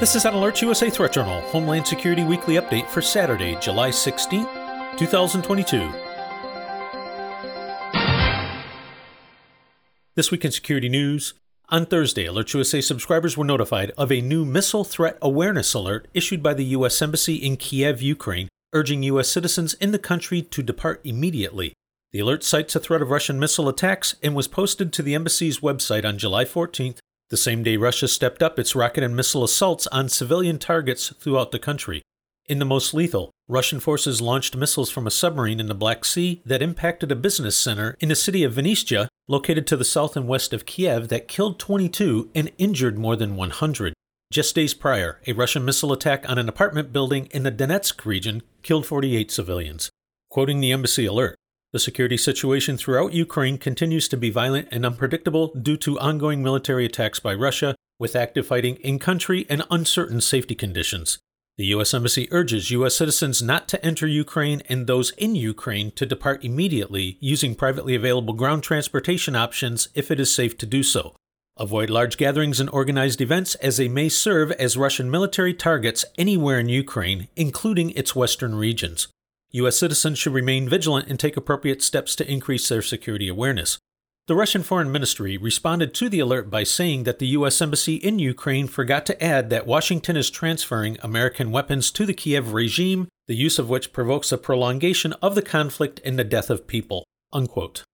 This is an AlertsUSA Threat Journal Homeland Security Weekly Update for Saturday, July 16, 2022. This week in security news. On Thursday, AlertsUSA subscribers were notified of a new missile threat awareness alert issued by the U.S. Embassy in Kiev, Ukraine, urging U.S. citizens in the country to depart immediately. The alert cites a threat of Russian missile attacks and was posted to the embassy's website on July 14th the same day Russia stepped up its rocket and missile assaults on civilian targets throughout the country. In the most lethal, Russian forces launched missiles from a submarine in the Black Sea that impacted a business center in the city of Vinnytsia, located to the south and west of Kiev, that killed 22 and injured more than 100. Just days prior, a Russian missile attack on an apartment building in the Donetsk region killed 48 civilians. Quoting the embassy alert, the security situation throughout Ukraine continues to be violent and unpredictable due to ongoing military attacks by Russia, with active fighting in country and uncertain safety conditions. The U.S. Embassy urges U.S. citizens not to enter Ukraine and those in Ukraine to depart immediately using privately available ground transportation options if it is safe to do so. Avoid large gatherings and organized events as they may serve as Russian military targets anywhere in Ukraine, including its western regions. U.S. citizens should remain vigilant and take appropriate steps to increase their security awareness. The Russian Foreign Ministry responded to the alert by saying that the U.S. Embassy in Ukraine forgot to add that Washington is transferring American weapons to the Kiev regime, the use of which provokes a prolongation of the conflict and the death of people. Unquote.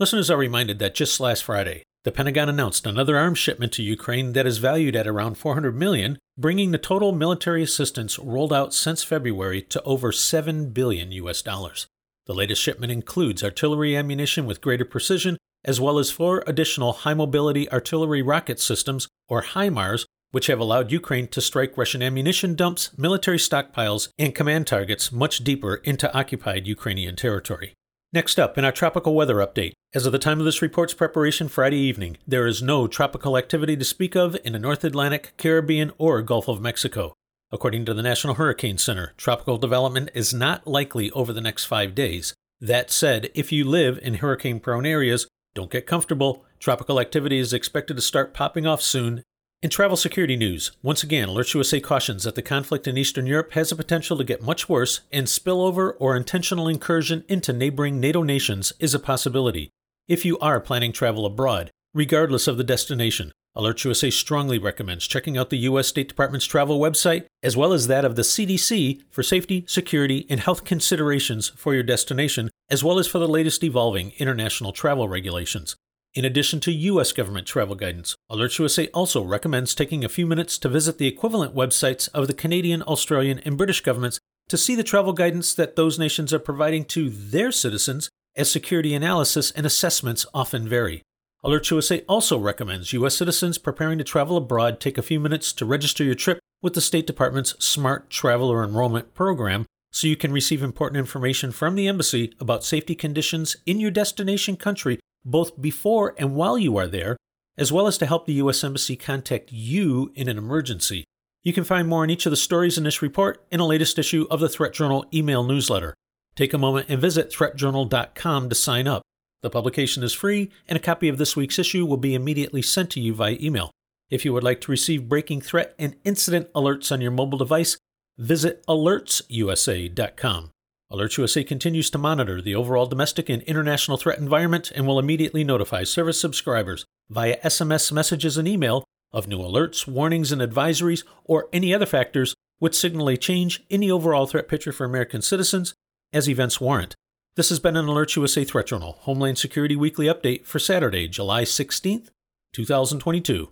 Listeners are reminded that just last Friday, the Pentagon announced another arms shipment to Ukraine that is valued at around 400 million, bringing the total military assistance rolled out since February to over 7 billion US dollars. The latest shipment includes artillery ammunition with greater precision, as well as four additional high mobility artillery rocket systems, or HIMARS, which have allowed Ukraine to strike Russian ammunition dumps, military stockpiles, and command targets much deeper into occupied Ukrainian territory. Next up, in our tropical weather update. As of the time of this report's preparation Friday evening, there is no tropical activity to speak of in the North Atlantic, Caribbean, or Gulf of Mexico. According to the National Hurricane Center, tropical development is not likely over the next five days. That said, if you live in hurricane prone areas, don't get comfortable. Tropical activity is expected to start popping off soon, in travel security news, once again, AlertsUSA cautions that the conflict in Eastern Europe has the potential to get much worse, and spillover or intentional incursion into neighboring NATO nations is a possibility. If you are planning travel abroad, regardless of the destination, AlertsUSA strongly recommends checking out the U.S. State Department's travel website, as well as that of the CDC, for safety, security, and health considerations for your destination, as well as for the latest evolving international travel regulations. In addition to U.S. government travel guidance, AlertsUSA also recommends taking a few minutes to visit the equivalent websites of the Canadian, Australian, and British governments to see the travel guidance that those nations are providing to their citizens, as security analysis and assessments often vary. AlertsUSA also recommends U.S. citizens preparing to travel abroad take a few minutes to register your trip with the State Department's Smart Traveler Enrollment Program so you can receive important information from the embassy about safety conditions in your destination country both before and while you are there, as well as to help the U.S. Embassy contact you in an emergency. You can find more on each of the stories in this report in a latest issue of the Threat Journal email newsletter. Take a moment and visit threatjournal.com to sign up. The publication is free, and a copy of this week's issue will be immediately sent to you via email. If you would like to receive breaking threat and incident alerts on your mobile device, visit alertsusa.com. AlertsUSA continues to monitor the overall domestic and international threat environment and will immediately notify service subscribers via SMS messages and email of new alerts, warnings, and advisories, or any other factors which signal a change in the overall threat picture for American citizens as events warrant. This has been an AlertsUSA Threat Journal Homeland Security Weekly Update for Saturday, July 16th, 2022.